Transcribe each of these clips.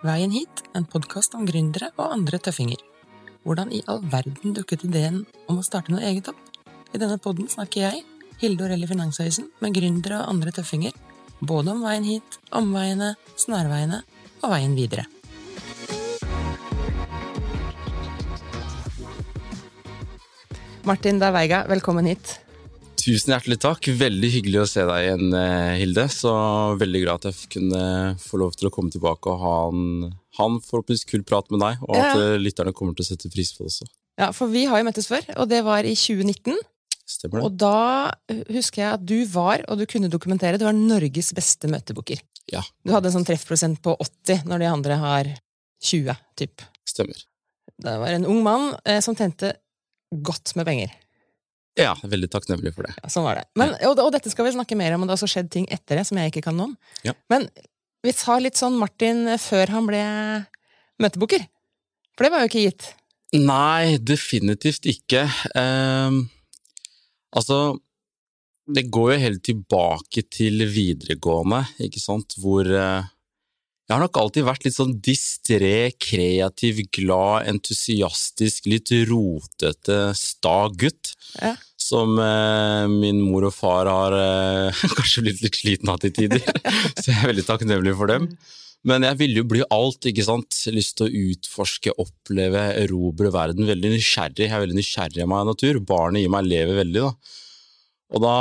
Veien hit, en podkast om gründere og andre tøffinger. Hvordan i all verden dukket ideen om å starte noe eget opp? I denne podden snakker jeg, Hilde Orelli Finansavisen, med gründere og andre tøffinger. Både om veien hit, omveiene, snarveiene og veien videre. Martin Daveiga, velkommen hit. Tusen hjertelig takk. Veldig hyggelig å se deg igjen, eh, Hilde. Så veldig glad at jeg kunne få lov til å komme tilbake og ha en, ha en forhåpentligvis kul prat med deg, og at Ja. eh, lytterne kommer til å sette pris på det også. Ja, for vi har jo møttes før, og det var i 2019. Stemmer det? Og da eh, husker jeg at du var, og du kunne dokumentere, du var Norges beste møtebooker. Ja, Du hadde en sånn treffprosent på 80 når de andre har 20, typ. stemmer. Det var en ung mann eh, som tjente godt med penger. Ja, veldig takknemlig for det. Ja, sånn var det. Men, og, og dette skal vi snakke mer om, og det har også skjedd ting etter det som jeg ikke kan noe om. Ja. Men vi tar litt sånn Martin eh, før han ble møtebooker. For det var jo ikke gitt. Nei, definitivt ikke. Ehm, altså, det går jo helt tilbake til videregående, ikke sant, hvor eh, jeg har nok alltid vært litt sånn distré, kreativ, glad, entusiastisk, litt rotete, sta gutt. Ja. Som eh, min mor og far har eh, kanskje blitt litt sliten av til tider. Så jeg er veldig takknemlig for dem. Men jeg ville jo bli alt, ikke sant. Lyst til å utforske, oppleve, erobre verden. Veldig nysgjerrig. Jeg er veldig nysgjerrig av meg av natur. Barnet i meg lever veldig, da. Og da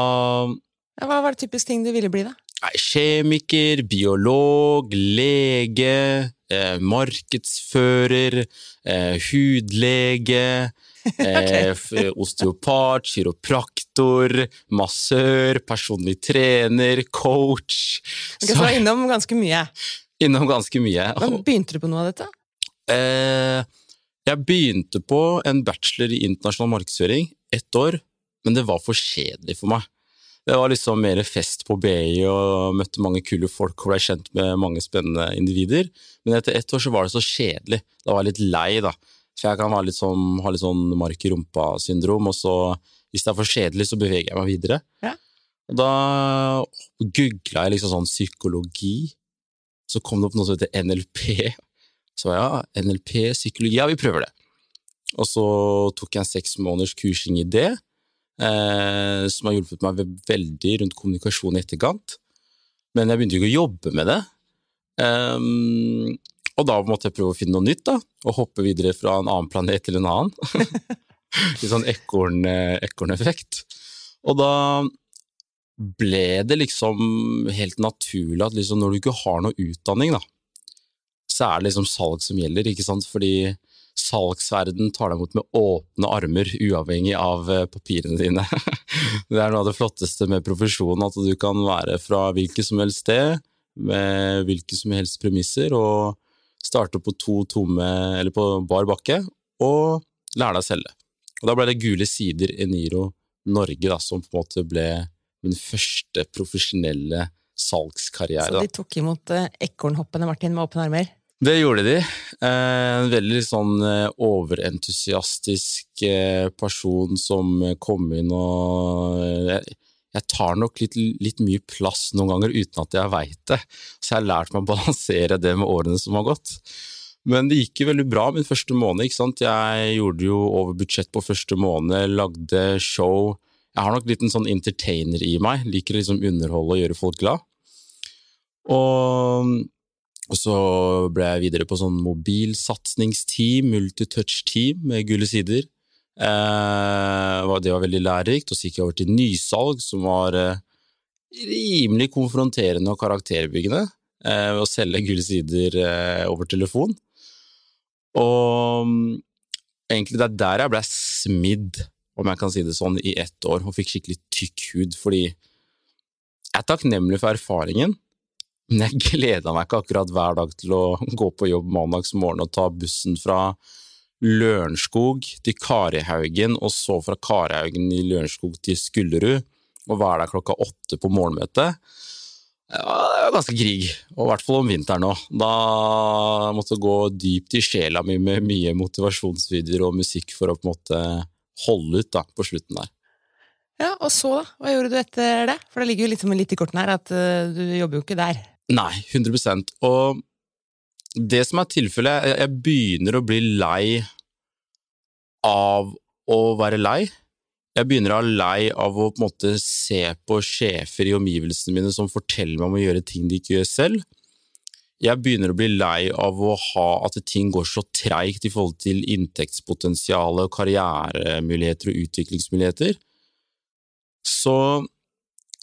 Ja, Hva var det typisk ting du ville bli, da? Kjemiker, biolog, lege, eh, markedsfører, eh, hudlege, eh, f- osteopat, kiropraktor, massør, personlig trener, coach. Så du var innom ganske mye. innom ganske mye. Men begynte du på noe av dette? Eh, jeg begynte på en bachelor i internasjonal markedsføring ett år, men det var for kjedelig for meg. Det var liksom mer fest på BI og møtte mange kule folk og ble kjent med mange spennende individer. Men etter ett år så var det så kjedelig. Da var jeg litt lei, da. For jeg kan litt sånn, ha litt sånn mark i rumpa-syndrom, og så hvis det er for kjedelig, så beveger jeg meg videre. Ja. Og da googla jeg liksom sånn psykologi, så kom det opp noe som heter NLP. Så ja, NLP, psykologi, ja, vi prøver det. Og så tok jeg en seks måneders kursing i det, eh, som har hjulpet meg veldig rundt kommunikasjon i etterkant. Men jeg begynte jo ikke å jobbe med det. Um, og da måtte jeg prøve å finne noe nytt, da, og hoppe videre fra en annen planet til en annen. Litt sånn eh, ekorneffekt. Og da ble det liksom helt naturlig at liksom når du ikke har noe utdanning, da, så er det liksom salg som gjelder, ikke sant? Fordi salgsverden tar deg imot med åpne armer, uavhengig av eh, papirene dine. det er noe av det flotteste med profesjonen, at du kan være fra hvilket som helst sted, med hvilke som helst premisser, og starte på to tomme, eller på bar bakke, og lære deg å selge. Og da ble det Gule Sider Eniro Norge, da, som på en måte ble min første profesjonelle salgskarriere. Så de tok imot eh, ekornhoppende Martin med åpne armer? Det gjorde de. Eh, En veldig sånn eh, overentusiastisk eh, person som kom inn og jeg tar nok litt, litt mye plass noen ganger uten at jeg veit det, så jeg har lært meg å balansere det med årene som har gått. Men det gikk jo veldig bra min første måned. ikke sant? Jeg gjorde jo over budsjett på første måned, lagde show. Jeg har nok litt en sånn entertainer i meg, liker å liksom underholde og gjøre folk glad. Og og så ble jeg videre på sånn mobilsatsingsteam, multitouch-team med gule sider. Eh, det var veldig lærerikt. Og så gikk jeg over til nysalg, som var eh, rimelig konfronterende og karakterbyggende. Eh, å selge gule sider eh, over telefon. Og mm, egentlig det er der jeg ble smidd, om jeg kan si det sånn, i ett år, og fikk skikkelig tykk hud, fordi jeg er takknemlig for erfaringen, men jeg gleda meg ikke akkurat hver dag til å gå på jobb mandagsmorgen og ta bussen fra Lørenskog til Karihaugen, og så fra Karihaugen i Lørenskog til Skullerud, og være der klokka åtte på morgenmøtet. Ja, det var ganske krig, og i hvert fall om vinteren òg. Da måtte jeg gå dypt i sjela mi med mye motivasjonsvideoer og musikk for å på en måte holde ut da, på slutten der. Ja, Og så, da? Hva gjorde du etter det? For det ligger jo litt som litt i kortene her, at uh, du jobber jo ikke der. Nei, 100% Og det som er tilfellet, jeg, jeg begynner å bli lei av å være lei. Jeg begynner å ha lei av å på en måte se på sjefer i omgivelsene mine som forteller meg om å gjøre ting de ikke gjør selv. Jeg begynner å bli lei av å ha at ting går så treigt i forhold til inntektspotensialet, karrieremuligheter og utviklingsmuligheter. Så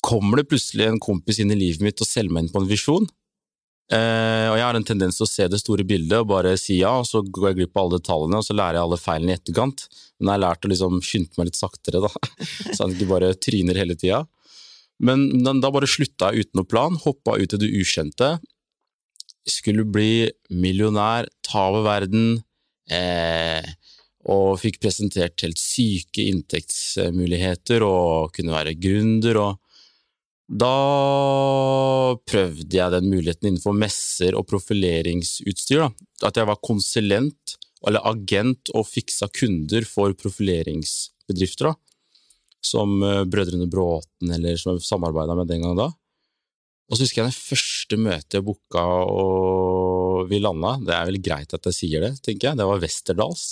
kommer det plutselig en kompis inn i livet mitt og selger meg inn på en visjon. Eh, og jeg har en tendens til å se det store bildet og bare si ja, og så går jeg glipp av alle detaljene, og så lærer jeg alle feilene i etterkant. Men jeg har lært å liksom skynde meg litt saktere, da, så jeg ikke bare tryner hele tida. Men da bare slutta jeg uten noen plan, hoppa ut i det ukjente. Skulle bli millionær, ta over verden, eh, og fikk presentert helt syke inntektsmuligheter og kunne være gründer. og da prøvde jeg den muligheten innenfor messer og profileringsutstyr. Da. At jeg var konsulent eller agent og fiksa kunder for profileringsbedrifter. Da. Som eh, Brødrene Bråten, eller som jeg samarbeida med den gang da. Og så husker jeg det første møtet jeg booka og vi landa. Det er vel greit at jeg sier det, tenker jeg. Det var Westerdals.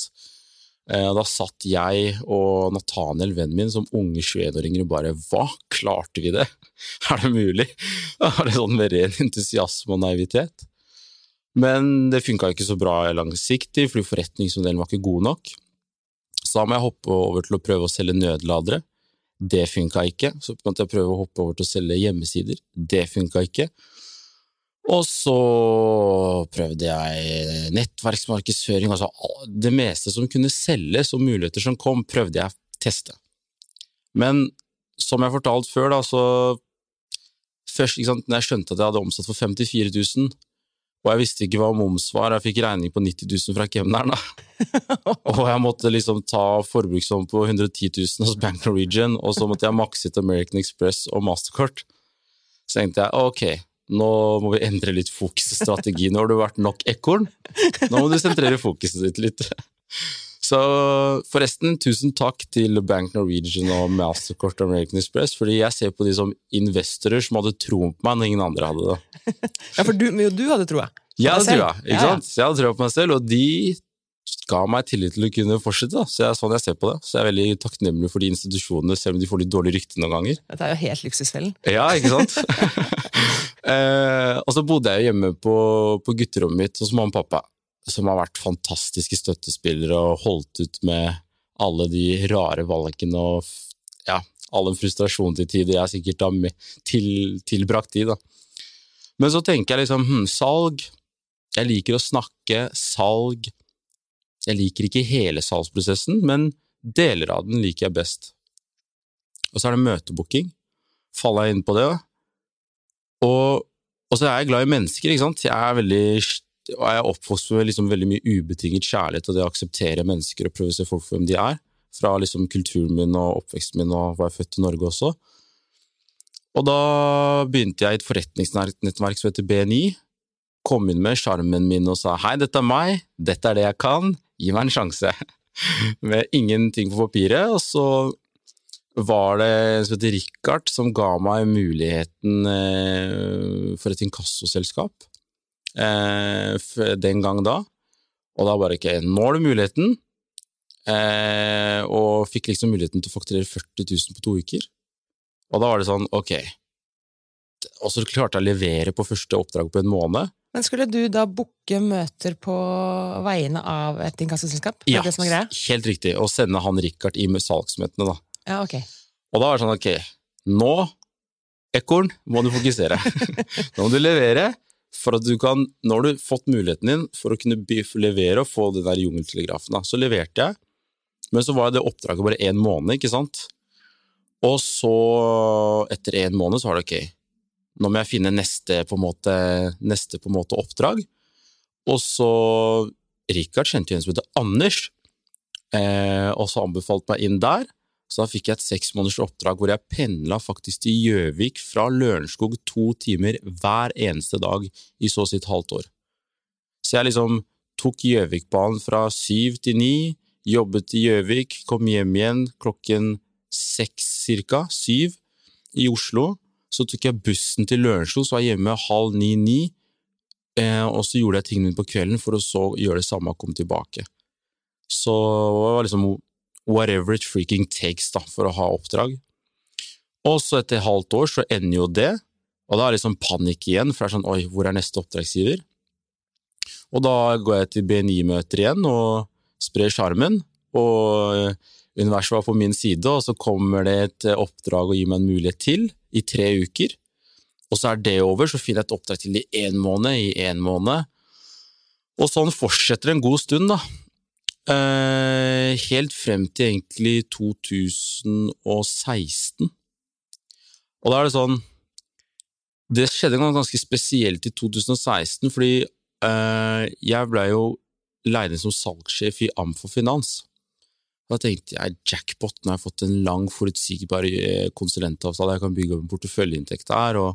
Eh, da satt jeg og Nathaniel, vennen min, som unge 21-åringer og bare Hva, klarte vi det? Er det mulig? Er det sånn med ren entusiasme og naivitet? Men det funka ikke så bra langsiktig, fordi forretningsmodellen var ikke god nok. Så da må jeg hoppe over til å prøve å selge nødladere. Det funka ikke. Så måtte jeg prøve å hoppe over til å selge hjemmesider. Det funka ikke. Og så prøvde jeg nettverksmarkedsføring, altså det meste som kunne selges og muligheter som kom, prøvde jeg å teste. Men som jeg fortalte før, da, så først, sant, når jeg skjønte at jeg hadde omsatt for 54 000, og jeg visste ikke hva moms var, jeg fikk regning på 90 000 fra kemneren, og jeg måtte liksom ta forbrukslån på 110 000 hos Bank Norwegian, og så måtte jeg makse ut American Express og Mastercard. Så tenkte jeg ok, nå må vi endre litt fokus og strategi. Nå har du vært nok ekorn, nå må du sentrere fokuset ditt litt. Så forresten, tusen takk til Bank Norwegian og Mastercard American Express, fordi jeg ser på de som investorer som hadde tro på meg når ingen andre hadde det. Ja, for du, du hadde troa? Jeg hadde troa, ikke sant? Jeg hadde troa på meg selv, og de ga meg tillit til å kunne fortsette. Da. Så er sånn jeg ser på det. Så jeg er veldig takknemlig for de institusjonene, selv om de får litt dårlig rykte noen ganger. Dette er jo helt luksusfellen. Ja, ikke sant? eh, og så bodde jeg hjemme på, på gutterommet mitt hos mamma og pappa, som har vært fantastiske støttespillere og holdt ut med alle de rare valgene og ja, all den frustrasjonen til tider jeg sikkert har til, tilbrakt i. Da. Men så tenker jeg liksom hm, salg. Jeg liker å snakke, salg jeg liker ikke hele salgsprosessen, men deler av den liker jeg best. Og så er det møtebooking. Faller jeg inn på det? Og, og så er jeg glad i mennesker, ikke sant. Jeg er veldig og jeg er oppvokst med liksom veldig mye ubetinget kjærlighet og det å akseptere mennesker og prøve å se folk for hvem de er, fra liksom kulturen min og oppveksten min og var jeg født i Norge også. Og da begynte jeg i et forretningsnettverk som heter BNI, kom inn med sjarmen min og sa hei, dette er meg, dette er det jeg kan, gi meg en sjanse. Med ingenting på papiret. Og så var det en som heter Richard som ga meg muligheten eh, for et inkassoselskap eh, den gang da. Og da bare ok, nå har du muligheten. Eh, og fikk liksom muligheten til å fakturere 40 000 på to uker. Og da var det sånn, ok. Og så klarte jeg å levere på første oppdrag på en måned. Men skulle du da booke møter på vegne av et inkassoselskap? Ja, helt riktig. Og sende han Richard i salgsmøtene, da. Ja, ok. Og da var det sånn, ok, nå, ekorn, må du fokusere. nå må du levere, for at du kan Nå har du fått muligheten din for å kunne levere og få den der jungeltelegrafen. Da. Så leverte jeg, men så var det oppdraget bare én måned, ikke sant? Og så, etter én måned, så var det ok, Nå må jeg finne neste på en måte, neste på en måte oppdrag. Og så Richard kjente jo en som heter Anders, eh, og så anbefalte meg inn der. Så da fikk jeg et seks måneders oppdrag hvor jeg pendla faktisk til Gjøvik fra Lørenskog to timer hver eneste dag i så sitt halvt år. Så jeg liksom tok Gjøvikbanen fra syv til ni, jobbet i Gjøvik, kom hjem igjen klokken seks cirka, syv, i Oslo. Så tok jeg bussen til Lørenskog, så var jeg hjemme halv ni-ni, eh, og så gjorde jeg tingene mine på kvelden for å så gjøre det samme og komme tilbake. Så det var liksom whatever it freaking takes da, for å ha oppdrag. Og så etter halvt år så ender jo det, og da er det liksom panikk igjen, for det er sånn oi, hvor er neste oppdragsgiver? Og da går jeg til BNI-møter igjen og sprer sjarmen, og universet var på min side, og så kommer det et oppdrag og gir meg en mulighet til i tre uker. Og så er det over, så finner jeg et oppdrag til i én måned, i én måned. Og sånn fortsetter en god stund, da. Eh, helt frem til egentlig 2016. Og da er det sånn Det skjedde ganske spesielt i 2016, fordi eh, jeg blei jo leid inn som salgssjef i Amfor Finans. Da tenkte jeg jackpot, nå har jeg fått en lang, forutsigbar eh, konsulentavtale, jeg kan bygge opp en porteføljeinntekt der, og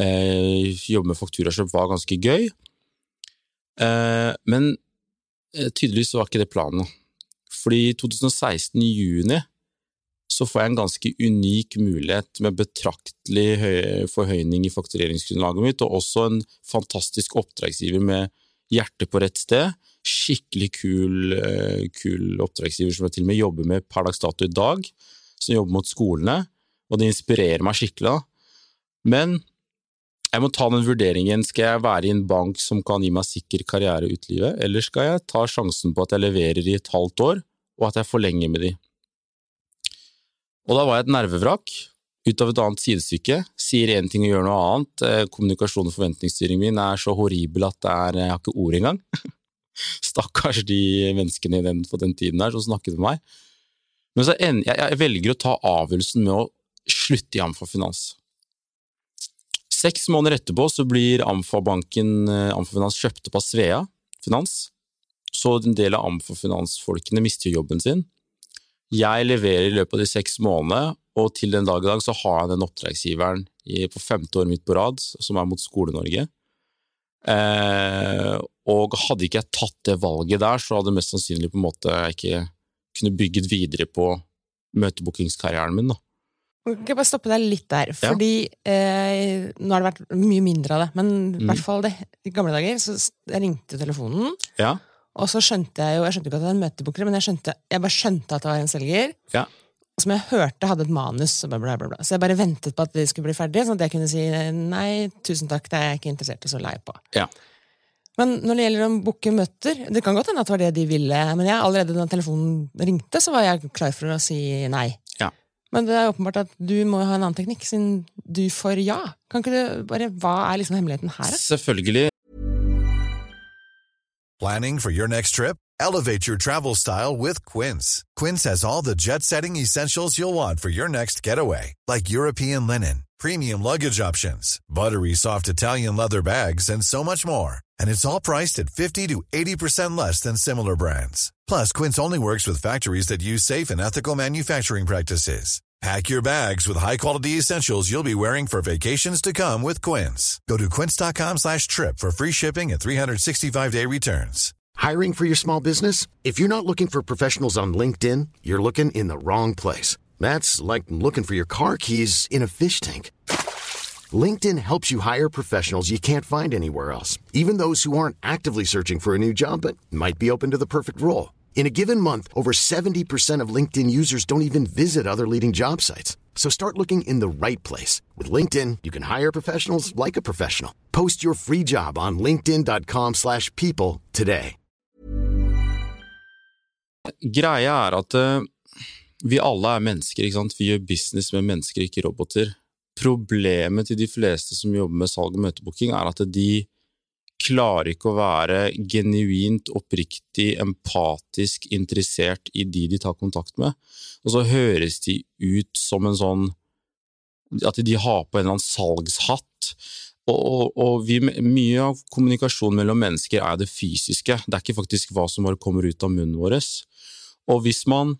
eh, jobbe med fakturakjøp var ganske gøy. Men tydeligvis var ikke det planen. Fordi i 2016, i juni, så får jeg en ganske unik mulighet med betraktelig forhøyning i faktureringsgrunnlaget mitt, og også en fantastisk oppdragsgiver med hjertet på rett sted. Skikkelig kul, eh, kul oppdragsgiver som jeg til og med jobber med per dags dato i dag, som jobber mot skolene, og det inspirerer meg skikkelig. Men jeg må ta den vurderingen, skal jeg være i en bank som kan gi meg sikker karriere ut livet, eller skal jeg ta sjansen på at jeg leverer i et halvt år, og at jeg forlenger med de? Og da var jeg et nervevrak, ut av et annet sidestykke, sier én ting og gjør noe annet. Eh, kommunikasjon og forventningsstyringen min er så horribel at er, jeg har ikke ord engang. Stakkars de menneskene den, på den tiden der som snakket med meg. Men så en, jeg, jeg, velger å ta avgjørelsen med å slutte i Amfa Finans. Seks måneder etterpå så blir Amfa-banken eh, Amfa kjøpt opp av Svea Finans, så en del av Amfa-finansfolkene mister jobben sin. Jeg leverer i løpet av de seks månedene, og til den dag i dag så har jeg den oppdragsgiveren på femte året mitt på rad, som er mot Skole-Norge. Eh, og hadde ikke jeg tatt det valget der, så hadde mest sannsynlig på en måte jeg ikke kunne bygget videre på møtebookingskarrieren min. da. Kan jeg bare stoppe deg litt der? Fordi eh, Nå har det vært mye mindre av det, men i hvert mm. fall det, i gamle dager så jeg ringte telefonen. Ja. Og så skjønte jeg jo Jeg skjønte ikke at det var en møtebooker, men jeg, skjønte, jeg bare skjønte at det var en selger. Ja. Som jeg hørte hadde et manus. Bla, bla, bla, Så jeg bare ventet på at det skulle bli ferdig, sånn at jeg kunne si nei, tusen takk, det er jeg ikke interessert i, så lei på. Ja. Men når det gjelder å booke møter, det kan godt hende at det var det de ville, men jeg, allerede da telefonen ringte, så var jeg klar for å si nei. Men det er åpenbart at du må ha en annen teknikk, siden du får ja. Kan ikke du bare, Hva er liksom hemmeligheten her? Selvfølgelig. Planning for your next trip? Elevate your travel style with Quince. Quince has all the jet-setting essentials you'll want for your next getaway, like European linen, premium luggage options, buttery soft Italian leather bags, and so much more. And it's all priced at 50 to 80% less than similar brands. Plus, Quince only works with factories that use safe and ethical manufacturing practices. Pack your bags with high-quality essentials you'll be wearing for vacations to come with Quince. Go to quince.com slash trip for free shipping and 365-day returns. Hiring for your small business? If you're not looking for professionals on LinkedIn, you're looking in the wrong place. That's like looking for your car keys in a fish tank. LinkedIn helps you hire professionals you can't find anywhere else, even those who aren't actively searching for a new job but might be open to the perfect role. In a given month, over 70% of LinkedIn users don't even visit other leading job sites. So start looking in the right place. With LinkedIn, you can hire professionals like a professional. Post your free job on linkedin.com slash people today. Greia er at uh, vi alle er mennesker, ikke sant? Vi gjør business med mennesker, ikke roboter. Problemet til de fleste som jobber med salg og møtebooking, er at de klarer ikke å være genuint, oppriktig, empatisk interessert i de de tar kontakt med, og så høres de ut som en sånn At de har på en eller annen salgshatt. Og, og, og vi, mye av kommunikasjonen mellom mennesker er det fysiske. Det er ikke faktisk hva som bare kommer ut av munnen vår. Og hvis man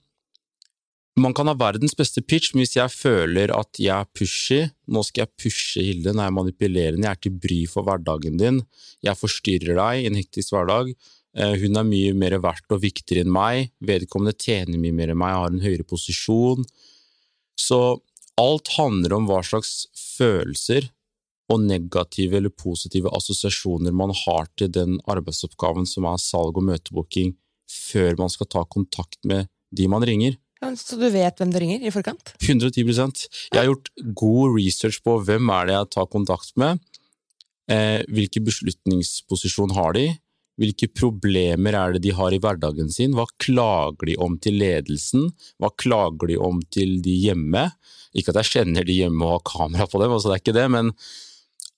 man kan ha verdens beste pitch, men hvis jeg føler at jeg er pushy, nå skal jeg pushe Hilde. Når jeg er manipulerende, jeg er til bry for hverdagen din, jeg forstyrrer deg i en hektisk hverdag, eh, hun er mye mer verdt og viktigere enn meg, vedkommende tjener mye mer enn meg, har en høyere posisjon. Så alt handler om hva slags følelser og negative eller positive assosiasjoner man har til den arbeidsoppgaven som er salg og møtebooking, før man skal ta kontakt med de man ringer. Så du vet hvem du ringer i forkant? 110% Jeg har gjort god research på hvem er det jeg tar kontakt med, eh, hvilken beslutningsposisjon har de, hvilke problemer er det de har i hverdagen sin, hva klager de om til ledelsen, hva klager de om til de hjemme? Ikke at jeg kjenner de hjemme og har kamera på dem, altså det er ikke det, men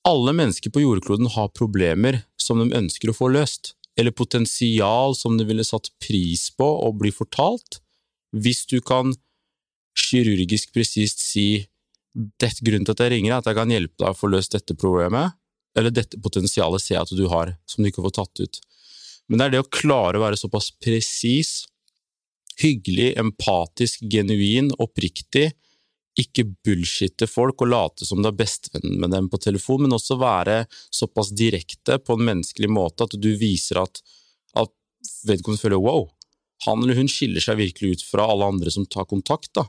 alle mennesker på jordkloden har problemer som de ønsker å få løst, eller potensial som de ville satt pris på å bli fortalt, hvis du kan kirurgisk presist si det, grunnen til at jeg ringer, er at jeg kan hjelpe deg å få løst dette problemet, eller dette potensialet ser jeg at du har, som du ikke får tatt ut. Men det er det å klare å være såpass presis, hyggelig, empatisk, genuin, oppriktig, ikke bullshitte folk og late som du er bestevennen med dem på telefon, men også være såpass direkte på en menneskelig måte at du viser at, at vedkommende føler wow, han eller hun skiller seg virkelig ut fra alle andre som tar kontakt. Da.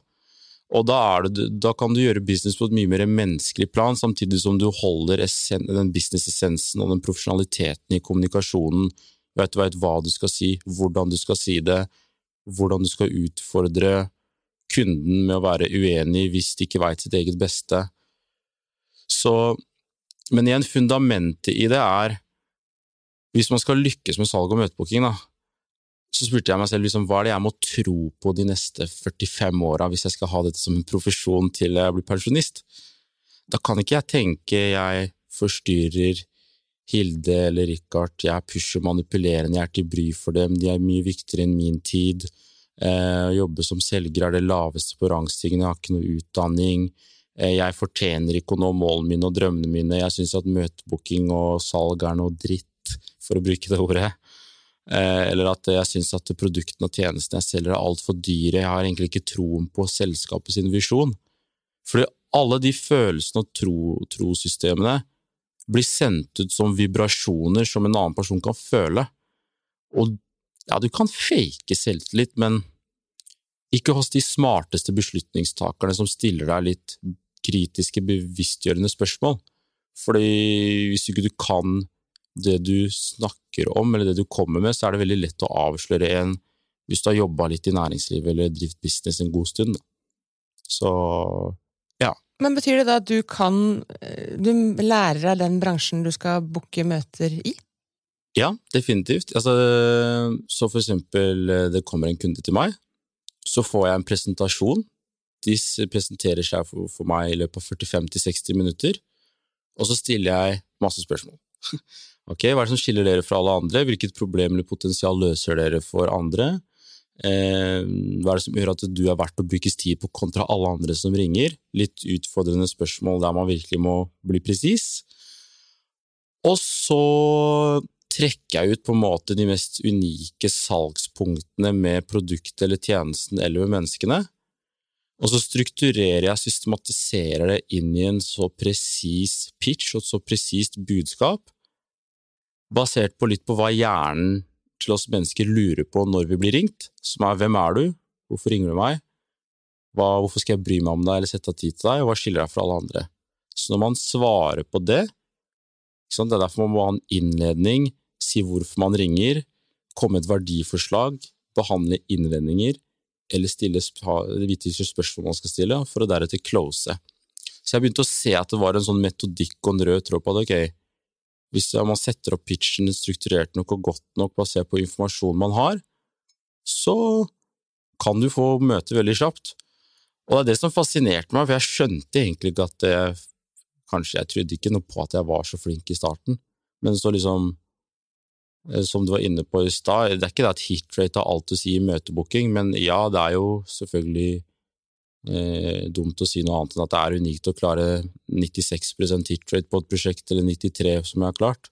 Og da, det, da, kan du gjøre business på et mye mer menneskelig plan, samtidig som du holder essen, den business-essensen og den profesjonaliteten i kommunikasjonen. Vet, vet hva du skal si, hvordan du skal si det, hvordan du skal utfordre kunden med å være uenig hvis de ikke veit sitt eget beste. Så, men igjen, fundamentet i det er Hvis man skal lykkes med salg og møtebooking, da, så spurte jeg meg selv liksom, hva er det jeg må tro på de neste 45 åra hvis jeg skal ha dette som en profesjon til jeg blir pensjonist? Da kan ikke jeg tenke jeg forstyrrer Hilde eller Richard, jeg pusher manipulerende, jeg er til bry for dem, de er mye viktigere enn min tid. Eh, å jobbe som selger er det laveste på rangstigen, jeg har ikke noe utdanning. Eh, jeg fortjener ikke å nå målene mine og drømmene mine, jeg syns at møtebooking og salg er noe dritt, for å bruke det ordet. Eh, eller at jeg syns at produktene og tjenestene jeg selger er altfor dyre, jeg har egentlig ikke troen på selskapet sin visjon. Fordi alle de følelsene og tro, trosystemene blir sendt ut som vibrasjoner som en annen person kan føle. Og ja, du kan fake selvtillit, men ikke hos de smarteste beslutningstakerne som stiller deg litt kritiske, bevisstgjørende spørsmål. Fordi hvis ikke du kan det du snakker om, eller det du kommer med, så er det veldig lett å avsløre en hvis du har jobba litt i næringslivet eller drevet business en god stund. Så ja. Men betyr det da at du kan Du lærer deg den bransjen du skal booke møter i? Ja, definitivt. Altså, så for eksempel, det kommer en kunde til meg, så får jeg en presentasjon. De presenterer seg for, for meg i løpet av 45-60 minutter, og så stiller jeg masse spørsmål. Ok, Hva er det som skiller dere fra alle andre? Hvilket problem eller potensial løser dere for andre? Eh, hva er det som gjør at du er verdt å brukes tid på kontra alle andre som ringer? Litt utfordrende spørsmål der man virkelig må bli presis. Og så trekker jeg ut på en måte de mest unike salgspunktene med produktet eller tjenesten eller med menneskene. Og så strukturerer jeg, systematiserer det inn i en så presis pitch og et så presist budskap basert på litt på hva hjernen til oss mennesker lurer på når vi blir ringt, som er hvem er du, hvorfor ringer du meg, hva, hvorfor skal jeg bry meg om deg eller sette av tid til deg, og hva skiller deg fra alle andre? Så når man svarer på det, det er derfor man må ha en innledning, si hvorfor man ringer, komme et verdiforslag, behandle innvendinger, eller stille vite spørsmål man skal stille, for å deretter close. Så jeg begynte å se at det var en sånn metodikk og en rød tråd på det. ok, hvis man setter opp pitchen strukturert nok og godt nok basert på informasjonen man har, så kan du få møte veldig kjapt. Og det er det som fascinerte meg, for jeg skjønte egentlig ikke at jeg Kanskje jeg trodde ikke noe på at jeg var så flink i starten, men så liksom eh, Som du var inne på i stad, det er ikke det at hitrate har alt å si i møtebooking, men ja, det er jo selvfølgelig Eh, dumt å si noe annet enn at det er unikt å klare 96 hit rate på et prosjekt, eller 93 som jeg har klart.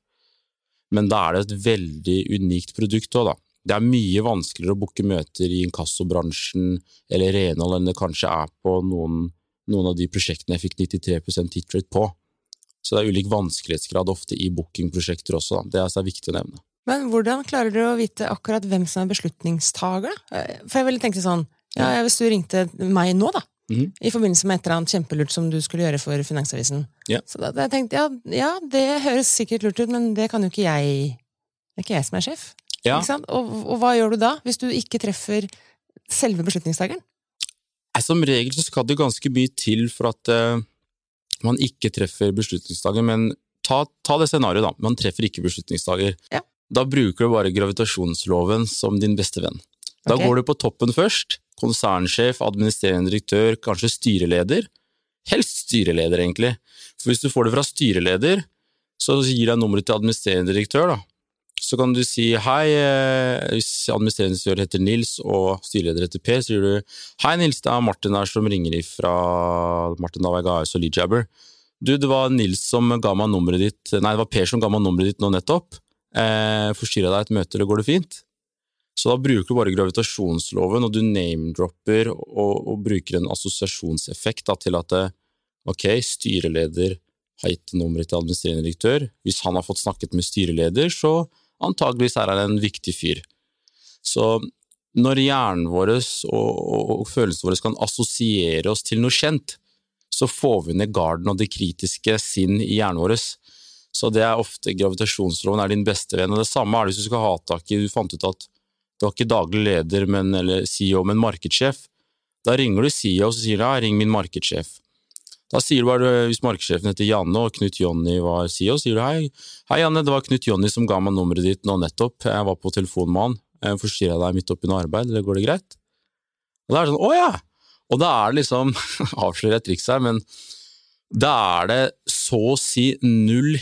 Men da er det et veldig unikt produkt òg, da. Det er mye vanskeligere å booke møter i inkassobransjen eller renhold enn det kanskje er på noen, noen av de prosjektene jeg fikk 93 hit rate på. Så det er ulik vanskelighetsgrad ofte i bookingprosjekter også, da. det er viktig å nevne. Men hvordan klarer dere å vite akkurat hvem som er beslutningstaker? For jeg ville tenke sånn, ja, hvis du ringte meg nå, da, Mhm. i forbindelse med et eller annet kjempelurt som du skulle gjøre for Finansavisen, Ja. så da tenkte jeg ja, ja, det høres sikkert lurt ut, men det kan jo ikke jeg Det er ikke jeg som er sjef. Ja, Ikke sant? Og, og hva gjør du da, hvis du ikke treffer selve beslutningstakeren? Som regel så skal det ganske mye til for at uh, man ikke treffer beslutningstaker, men ta, ta det scenarioet, da. Man treffer ikke beslutningstaker. Ja. Da bruker du bare gravitasjonsloven som din beste venn. Da okay. går du på toppen først. Konsernsjef, administrerende direktør, kanskje styreleder. Helst styreleder, egentlig. For hvis du får det fra styreleder, så gir deg nummeret til administrerende direktør, da. Så kan du si hei, eh, hvis administrerende direktør heter Nils og styreleder heter Per, så sier du hei Nils, det er Martin her som ringer ifra Martin Davig AS og Leadjabber. Du, det var Nils som ga meg nummeret ditt, nei, det var Per som ga meg nummeret ditt nå nettopp. Eh, Forstyrra deg et møte, eller går det fint? Så da bruker du bare gravitasjonsloven, og du name-dropper og, og bruker en assosiasjonseffekt da, til at ok, styreleder har gitt nummeret til administrerende direktør. Hvis han har fått snakket med styreleder, så antageligvis er han en viktig fyr. Så når hjernen vår og, og, og følelsene våre kan assosiere oss til noe kjent, så får vi ned garden og det kritiske sinn i hjernen vår. Så det er ofte gravitasjonsloven er din beste venn. Og det samme er det hvis du skal ha tak i Du fant ut at du har ikke daglig leder men, eller CEO, men markedssjef. Da ringer du CEO og så sier ja, ring min markedssjef. Da sier du bare, hvis markedssjefen heter Janne og Knut Jonny var CEO, sier du hei, hei Janne, det var Knut Jonny som ga meg nummeret ditt nå nettopp, jeg var på telefon med han, jeg forstyrra deg midt oppi noe arbeid, eller går det greit? Og da er det sånn, å ja! Og da er det liksom, avslører et triks her, men da er det så å si null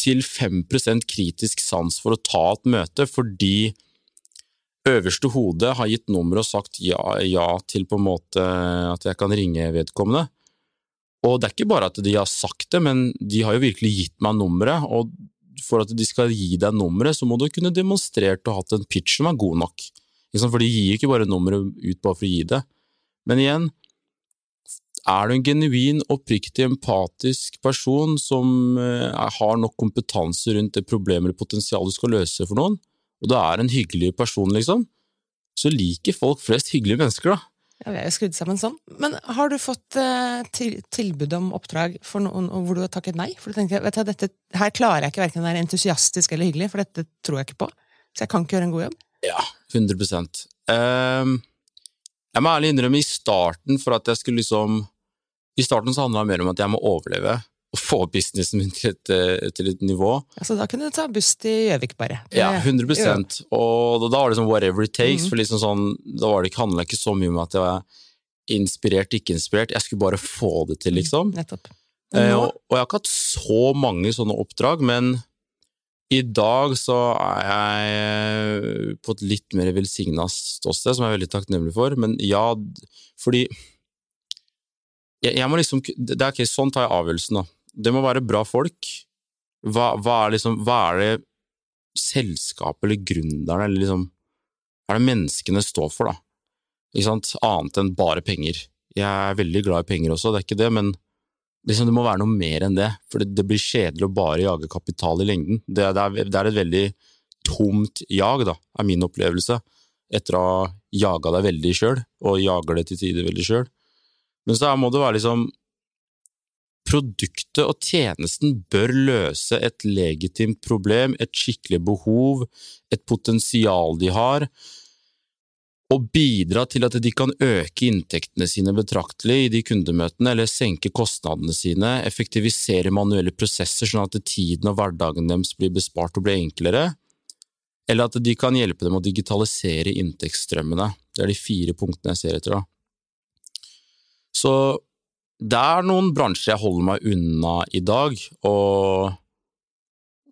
til 5% kritisk sans for å ta et møte, fordi øverste hode har gitt nummer og sagt ja, ja til på en måte at jeg kan ringe vedkommende. Og det er ikke bare at de har sagt det, men de har jo virkelig gitt meg nummeret, og for at de skal gi deg nummeret, så må du kunne demonstrert og hatt en pitch som er god nok. For de gir jo ikke bare nummeret ut bare for å gi det. Men igjen, er du en genuin, oppriktig, empatisk person som eh, har nok kompetanse rundt det problemet eller potensialet du skal løse for noen, og du er en hyggelig person, liksom, så liker folk flest hyggelige mennesker, da. Ja, vi er jo skrudd sammen sånn. Men har du fått eh, til, tilbud om oppdrag for noen hvor du har takket nei? For du tenker, vet du, dette, her klarer jeg ikke verken å være entusiastisk eller hyggelig, for dette tror jeg ikke på. Så jeg kan ikke gjøre en god jobb. Ja, 100% Ehm, Jeg må ærlig innrømme, i starten for at jeg skulle liksom I starten så handla det mer om at jeg må overleve og få businessen min til et, eh, til et nivå. Altså, da kunne du ta buss til Gjøvik, bare. Ja, 100% Og da var det sånn whatever it takes, Mm. for liksom sånn, da var det ikke, handla ikke så mye om at jeg var inspirert, ikke inspirert. Jeg skulle bare få det til, liksom. Nettopp. Eh, og, og jeg har ikke hatt så mange sånne oppdrag, men i dag så er jeg på et litt mer velsigna ståsted, som jeg er veldig takknemlig for. Men ja, fordi jeg, jeg må liksom Det er ikke sånn tar jeg avgjørelsen, da. Det må være bra folk. Hva, hva er liksom Hva er det selskapet eller gründerne eller liksom Hva er det menneskene står for, da? Ikke sant? Annet enn bare penger. Jeg er veldig glad i penger også, det er ikke det, men liksom, det må være noe mer enn det. For det, det blir kjedelig å bare jage kapital i lengden. Det, det, er, det er et veldig tomt jag, da, er min opplevelse, etter å ha jaga deg veldig sjøl, og jager det til tider veldig sjøl. Men så må det være liksom Produktet og tjenesten bør løse et legitimt problem, et skikkelig behov, et potensial de har, og bidra til at de kan øke inntektene sine betraktelig i de kundemøtene, eller senke kostnadene sine, effektivisere manuelle prosesser sånn at tiden og hverdagen deres blir bespart og blir enklere, eller at de kan hjelpe dem å digitalisere inntektsstrømmene. Det er de fire punktene jeg ser etter, da. Så det er noen bransjer jeg holder meg unna i dag, og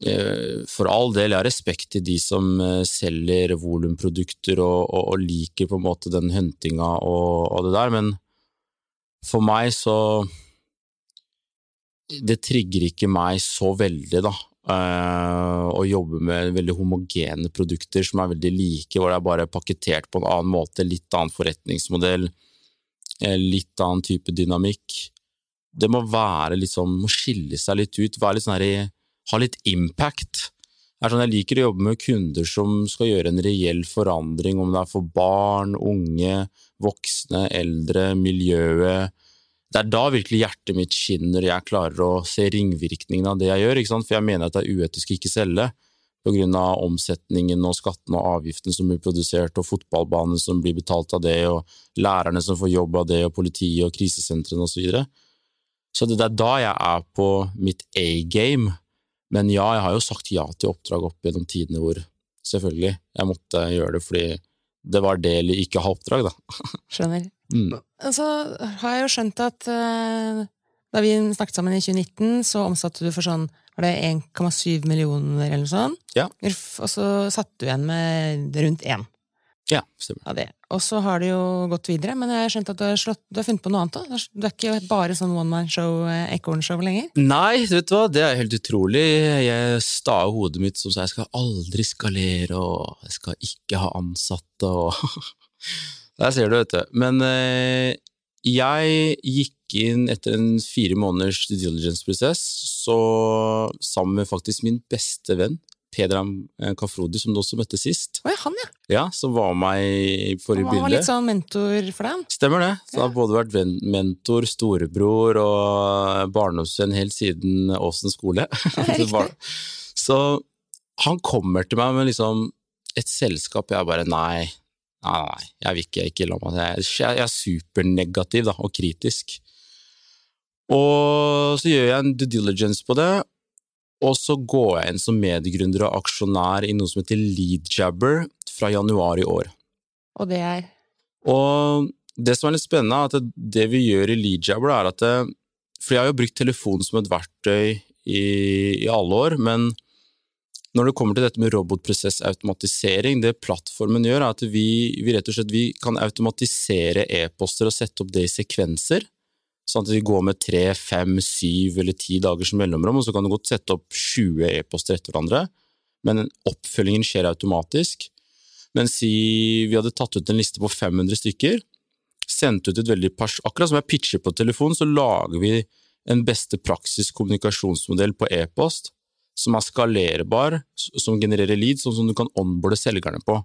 eh, for all del, jeg har respekt til de som eh, selger volumprodukter og, og, og liker på en måte den huntinga og, og det der, men For meg så Det trigger ikke meg så veldig, da. eh, å jobbe med veldig homogene produkter som er veldig like, hvor det er bare pakketert på en annen måte, litt annen forretningsmodell, litt annen type dynamikk. Det må være liksom, må skille seg litt ut, være litt sånn her ha litt impact. Sånn, jeg liker å jobbe med kunder som skal gjøre en reell forandring, om det er for barn, unge, voksne, eldre, miljøet. Det er da virkelig hjertet mitt skinner, og jeg klarer å se ringvirkningene av det jeg gjør, for jeg mener at det er uetisk å ikke selge, av omsetningen og skattene og avgiftene som blir produsert, og fotballbanen som blir betalt av det, og lærerne som får jobb av det, og politiet og krisesentrene osv. Så, videre. så det er da jeg er på mitt A-game. Men ja, jeg har jo sagt ja til oppdrag opp gjennom tidene hvor selvfølgelig jeg måtte gjøre det fordi det var det eller ikke ha oppdrag, da. Skjønner. Mm. Så har jeg jo skjønt at eh, da vi snakket sammen i 2019, så omsatte du for sånn var det 1,7 millioner eller noe sånt? Ja. Og så satt du igjen med rundt én Ja, stemmer. Og så har det jo gått videre, men jeg har skjønt at du har, slått, du har funnet på noe annet òg? Du er ikke bare sånn one man show, eh, ekornshow lenger? Nei, vet du hva, det er helt utrolig. Jeg sta staver hodet mitt som sa jeg skal aldri skalere, og jeg skal ikke ha ansatte, og Der ser du, vet du. Men eh, jeg gikk inn etter en fire måneders diligence-prosess, så sammen med faktisk min beste venn, Pedram Kafrodi, som du også møtte sist, Å ja, han, ja! ja, som var med i forrige Han var litt sånn mentor for deg? Stemmer det. Så Ja. har både vært mentor, storebror og barndomsvenn helt siden Åsen skole. Ja, Så han kommer til meg med liksom et selskap, jeg bare nei, nei, nei, jeg vil ikke, ikke la meg jeg, jeg er supernegativ da, og kritisk. Og så gjør jeg en due diligence på det, og så går jeg inn som medgründer og aksjonær i noe som heter Leadjabber fra januar i år. Og det er Og det som er litt spennende, er at det vi gjør i Leadjabber, er at det, For jeg har jo brukt telefon som et verktøy i, i alle år, men når det kommer til dette med robotprosessautomatisering, det plattformen gjør, er at vi, vi rett og slett kan automatisere e-poster og sette opp det i sekvenser. Sånn at de går med tre, fem, syv eller ti dagers mellomrom, og så kan du godt sette opp 20 e-poster etter hverandre, men oppfølgingen skjer automatisk. Men si vi hadde tatt ut en liste på 500 stykker, sendt ut et veldig. Akkurat som jeg pitcher på telefon, så lager vi en beste praksis kommunikasjonsmodell på e-post som er skalerbar, som genererer leads, sånn som du kan onboarde selgerne på.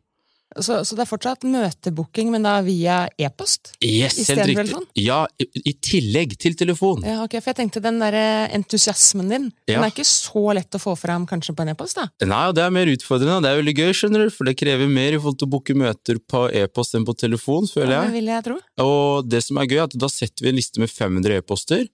så, så det er fortsatt møtebooking, men da via e-post? Yes, helt riktig. Sånn? Ja, i, i tillegg til telefon. Ja, ok, For jeg tenkte den der entusiasmen din, den er ikke så lett å få fram kanskje på en e-post, da? Nei, og det er mer utfordrende, det er veldig gøy, skjønner du, for det krever mer i forhold til å booke møter på e-post enn på telefon, føler Ja, jeg. det vil jeg tro. Og det som er gøy, er at da setter vi en liste med 500 e-poster,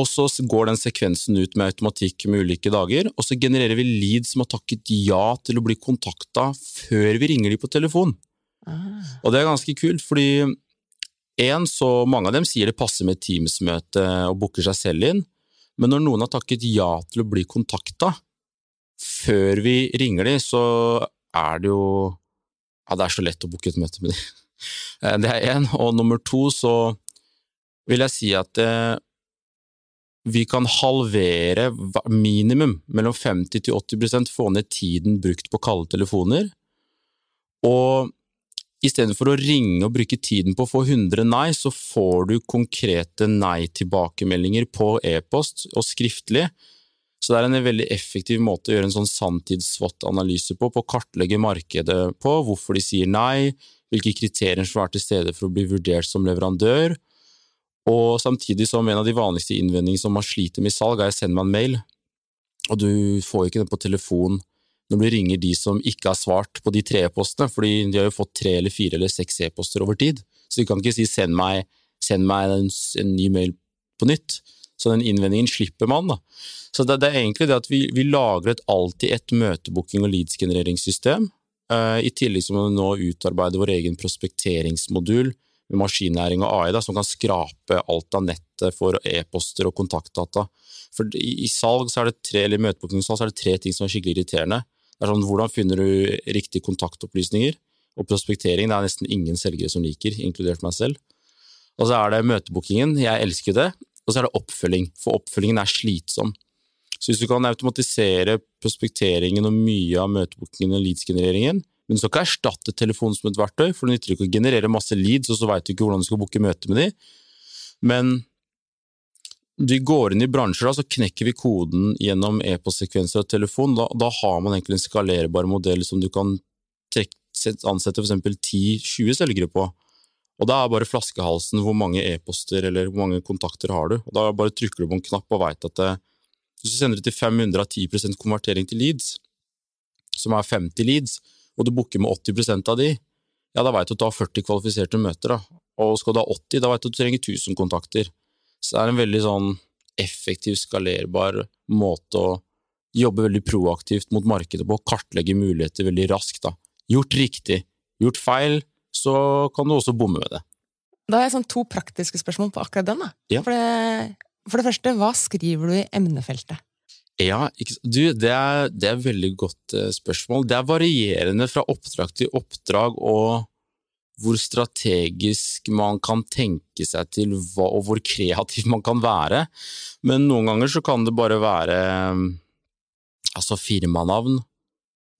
og så går den sekvensen ut med automatikk med ulike dager, og så genererer vi lead som har takket ja til å bli kontakta før vi ringer de på telefon. Ah. Og det er ganske kult, fordi en, så mange av dem sier det passer med Teams-møte og booker seg selv inn, men når noen har takket ja til å bli kontakta før vi ringer de, så er det jo Ja, det er så lett å booke et møte med de. Det er én. Og nummer to, så vil jeg si at eh, vi kan halvere minimum mellom 50 til 80% få ned tiden brukt på kalde telefoner. Og istedenfor å ringe og bruke tiden på å få 100 nei, så får du konkrete nei-tilbakemeldinger på e-post og skriftlig. Så det er en veldig effektiv måte å gjøre en sånn sanntids-SWOT-analyse på, på å kartlegge markedet på, hvorfor de sier nei, hvilke kriterier som er til stede for å bli vurdert som leverandør, og samtidig som en av de vanligste innvendingene som man sliter med i salg, er send meg en mail, og du får ikke den på telefon når du ringer de som ikke har svart på de tre e-postene, fordi de har jo fått tre eller fire eller seks e-poster over tid, så du kan ikke si send meg, send meg en, en ny mail på nytt. Så den innvendingen slipper man. da. Så det, det er egentlig det at vi, vi lagret alltid et møtebooking- og leads-genereringssystem, eh, i tillegg som vi nå utarbeider vår egen prospekteringsmodul maskinnæring og AI, da, som kan skrape alt av nettet for e-poster og kontaktdata. For i, i salg så er det tre, eller møtebookingsalg så er det tre ting som er skikkelig irriterende. Det er sånn, Hvordan finner du riktige kontaktopplysninger? Og prospektering det er nesten ingen selgere som liker, inkludert meg selv. Og så er det møtebookingen, jeg elsker det, og så er det oppfølging, for oppfølgingen er slitsom. Så hvis du kan automatisere prospekteringen og mye av møtebookingen og leads-genereringen, men du skal ikke erstatte telefonen som et verktøy, for det nytter ikke å generere masse leads, og så veit du ikke hvordan du skal booke møte med de. Men vi går inn i bransjer, da, så knekker vi koden gjennom e-postsekvenser og telefon. Da, da, har man egentlig en skalerbar modell som du kan trekke, ansette f.eks. 10-20 selgere på. Og da er bare flaskehalsen hvor mange e-poster eller hvor mange kontakter har du. Og Da bare trykker du på en knapp og veit at det, hvis du sender det til 500 av 10% konvertering til leads, som er 50 leads, og du booker med 80% av de, ja, da veit du at du har 40 kvalifiserte møter. da. Og skal du ha 80, da veit du at du trenger 1000 kontakter. Så det er en veldig sånn effektiv, skalerbar måte å jobbe veldig proaktivt mot markedet på, kartlegge muligheter veldig raskt. da. Gjort riktig. Gjort feil, så kan du også bomme med det. Da har jeg sånn to praktiske spørsmål på akkurat den. da. Ja. For, det, for det første, hva skriver du i emnefeltet? Ja, du, det er, det er veldig godt uh, spørsmål. Det er varierende fra oppdrag til oppdrag, og hvor strategisk man kan tenke seg til, hva, og hvor kreativ man kan være. Men noen ganger så kan det bare være altså firmanavn,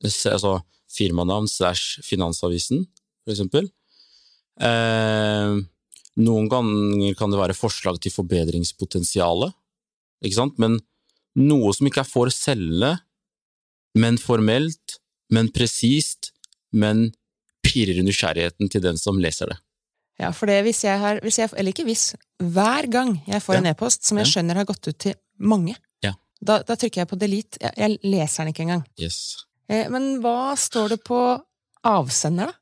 altså firmanavn slash Finansavisen, for eksempel. Eh, noen ganger kan det være forslag til forbedringspotensialet, ikke sant, men noe som ikke er for selgende, men formelt, men presist, men pirrer nysgjerrigheten til den som leser det. Ja, for det hvis jeg har, hvis jeg, eller ikke hvis, hver gang jeg får Ja. en e-post som jeg Ja. skjønner har gått ut til mange, Ja. da, da trykker jeg på delete. Jeg, jeg leser den ikke engang. Yes. Eh, men hva står det på avsender, da?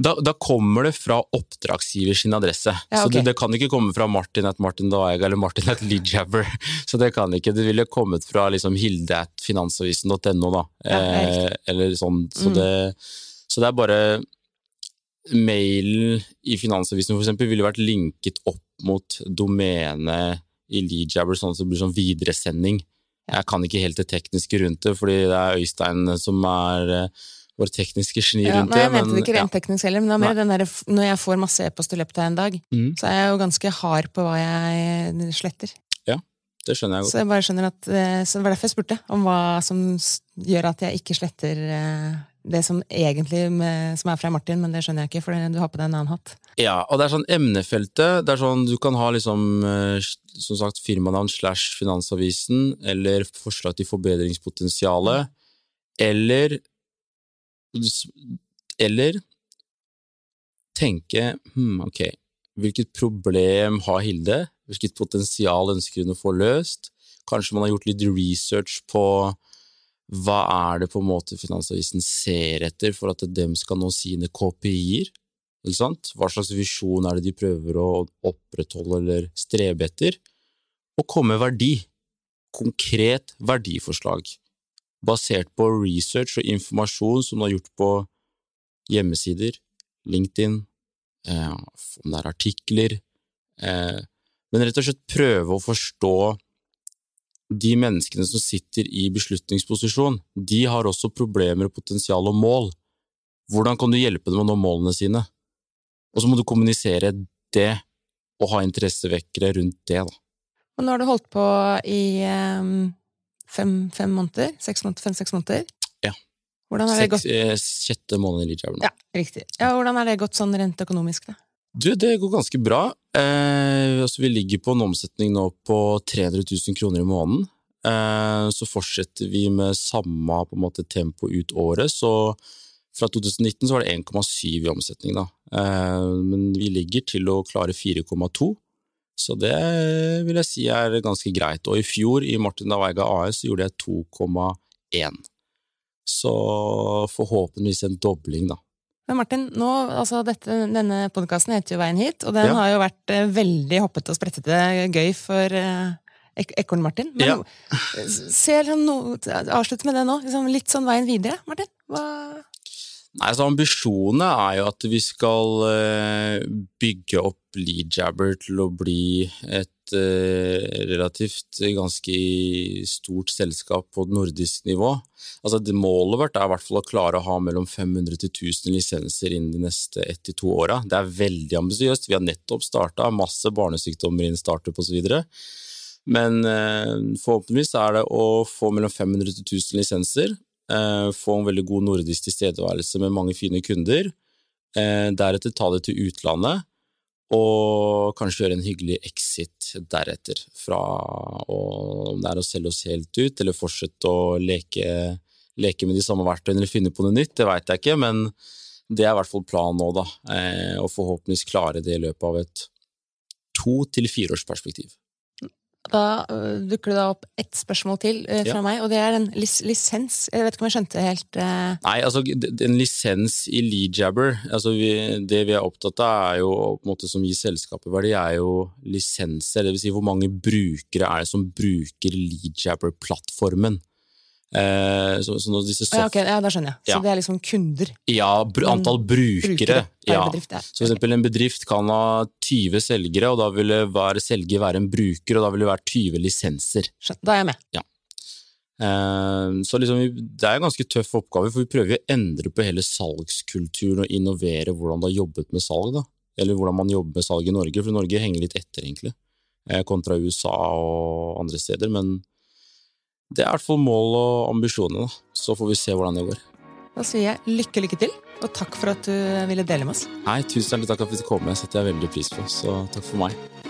Da, da kommer det fra oppdragsgiver sin adresse. Ja, Så det, det kan ikke komme fra Martin at Martin Daeg eller Martin at Leadjabber. Så det kan ikke. Det ville kommet fra liksom hilde at finansavisen.no, da. Ja, eh, eller sånn. Så, Mm. det, så det er bare Mailen i Finansavisen for eksempel ville vært linket opp mot domenet i Leadjabber, sånn at det blir sånn videresending. Jeg kan ikke helt det tekniske rundt det, fordi det er Øystein som er eh, vår tekniske geni Ja, rundt nei, jeg det. mente det ikke rent teknisk heller, men det er mer den der, når jeg får masse e-post i løpet av en dag, Mm. så er jeg jo ganske hard på hva jeg sletter. Ja, Det skjønner jeg godt. Så jeg bare skjønner at, eh, så det var derfor jeg spurte om hva som gjør at jeg ikke sletter eh, det som egentlig med, som er fra Martin, men det skjønner jeg ikke, for du har på deg en annen hatt. Ja, og det er sånn emnefeltet. Det er sånn du kan ha liksom eh, som sagt firmanavn slash Finansavisen, eller forslag til forbedringspotensialet, eller eller tenke hm, ok, hvilket problem har Hilde? Hvilket potensial ønsker hun å få løst? Kanskje man har gjort litt research på hva er det på en måte Finansavisen ser etter for at dem skal nå sine KPI-er? Hva slags visjon er det de prøver å opprettholde eller strebe etter? Og komme verdi. Konkret verdiforslag. Basert på research og informasjon som du har gjort på hjemmesider, LinkedIn, eh, om det er artikler, eh, men rett og slett prøve å forstå de menneskene som sitter i beslutningsposisjon, de har også problemer potensial og mål. Hvordan kan du hjelpe dem å nå målene sine? Og så må du kommunisere det, og ha interessevekkere rundt det. Da. Og nå har du holdt på i eh, fem, fem måneder? Seks måneder? Fem-seks måneder? Ja. Hvordan har det gått? eh, sjette måned i Lead Ja, riktig. Ja, hvordan har det gått sånn rent økonomisk, da? Du, det går ganske bra. Eh, altså, vi ligger på en omsetning nå på 300 000 kroner i måneden. Eh, så fortsetter vi med samme på en måte, tempo ut året. Så fra 2019 så var det 1,7 i omsetning, da. Eh, men vi ligger til å klare 4,2. Så det vil jeg si er ganske greit. Og i fjor, i Martin Daveiga AS, så gjorde jeg 2,1. Så forhåpentligvis en dobling, da. Men Martin, nå, altså dette, denne podkasten heter jo Veien hit, og den Ja. har jo vært eh, veldig hoppete og sprettete gøy for eh, Ek Ekorn-Martin. Men Ja. ser han no, avslutt med det nå. Liksom litt sånn veien videre, Martin. Hva Nei, så Ambisjonene er jo at vi skal eh, bygge opp Leadjabber til å bli et eh, relativt ganske stort selskap på nordisk nivå. Altså Målet vårt er i hvert fall å klare å ha mellom 500 til 1000 lisenser innen de neste ett til to åra. Det er veldig ambisiøst. Vi har nettopp starta, masse barnesykdommer innen startup osv. Men eh, forhåpentligvis er det å få mellom 500 til 1000 lisenser, få en veldig god nordisk tilstedeværelse med mange fine kunder, eh, deretter ta det til utlandet og kanskje gjøre en hyggelig exit deretter, fra om det er å selge oss helt ut, eller fortsette å leke, leke med de samme verktøyene eller finne på noe nytt, det veit jeg ikke, men det er i hvert fall planen nå, da, eh, og forhåpentligvis klare det i løpet av et to- til fireårsperspektiv. Da øh, dukker det da opp ett spørsmål til øh, fra Ja. meg, og det er en lis lisens. Jeg vet ikke om jeg skjønte helt øh, Nei, altså en lisens i Leadjabber, altså vi, det vi er opptatt av er jo, på en måte som gir selskapet verdi, er jo lisenser, det vil si hvor mange brukere er det som bruker Leadjabber-plattformen. Eh, så, så disse ja, ok, ja, da skjønner jeg. Så Ja. det er liksom kunder. Ja, antall brukere. Brukere ja. bedrift. Ja. Så for eksempel en bedrift kan ha 20 selgere, og da vil det hver selger være en bruker, og da vil det være 20 lisenser. Skjønner. Da er jeg med. Eh, Så liksom, det er en ganske tøff oppgave, for vi prøver å endre på hele salgskulturen og innovere hvordan det har jobbet med salg, da. Eller hvordan man jobber med salg i Norge, for Norge henger litt etter, egentlig, eh, kontra USA og andre steder. Men det er i hvert fall mål og ambisjoner. Så får vi se hvordan det går. Da sier jeg lykke, lykke til, og takk for at du ville dele med oss. Nei, tusen hjertelig takk for at vi fikk komme, det setter jeg veldig pris på, så takk for meg.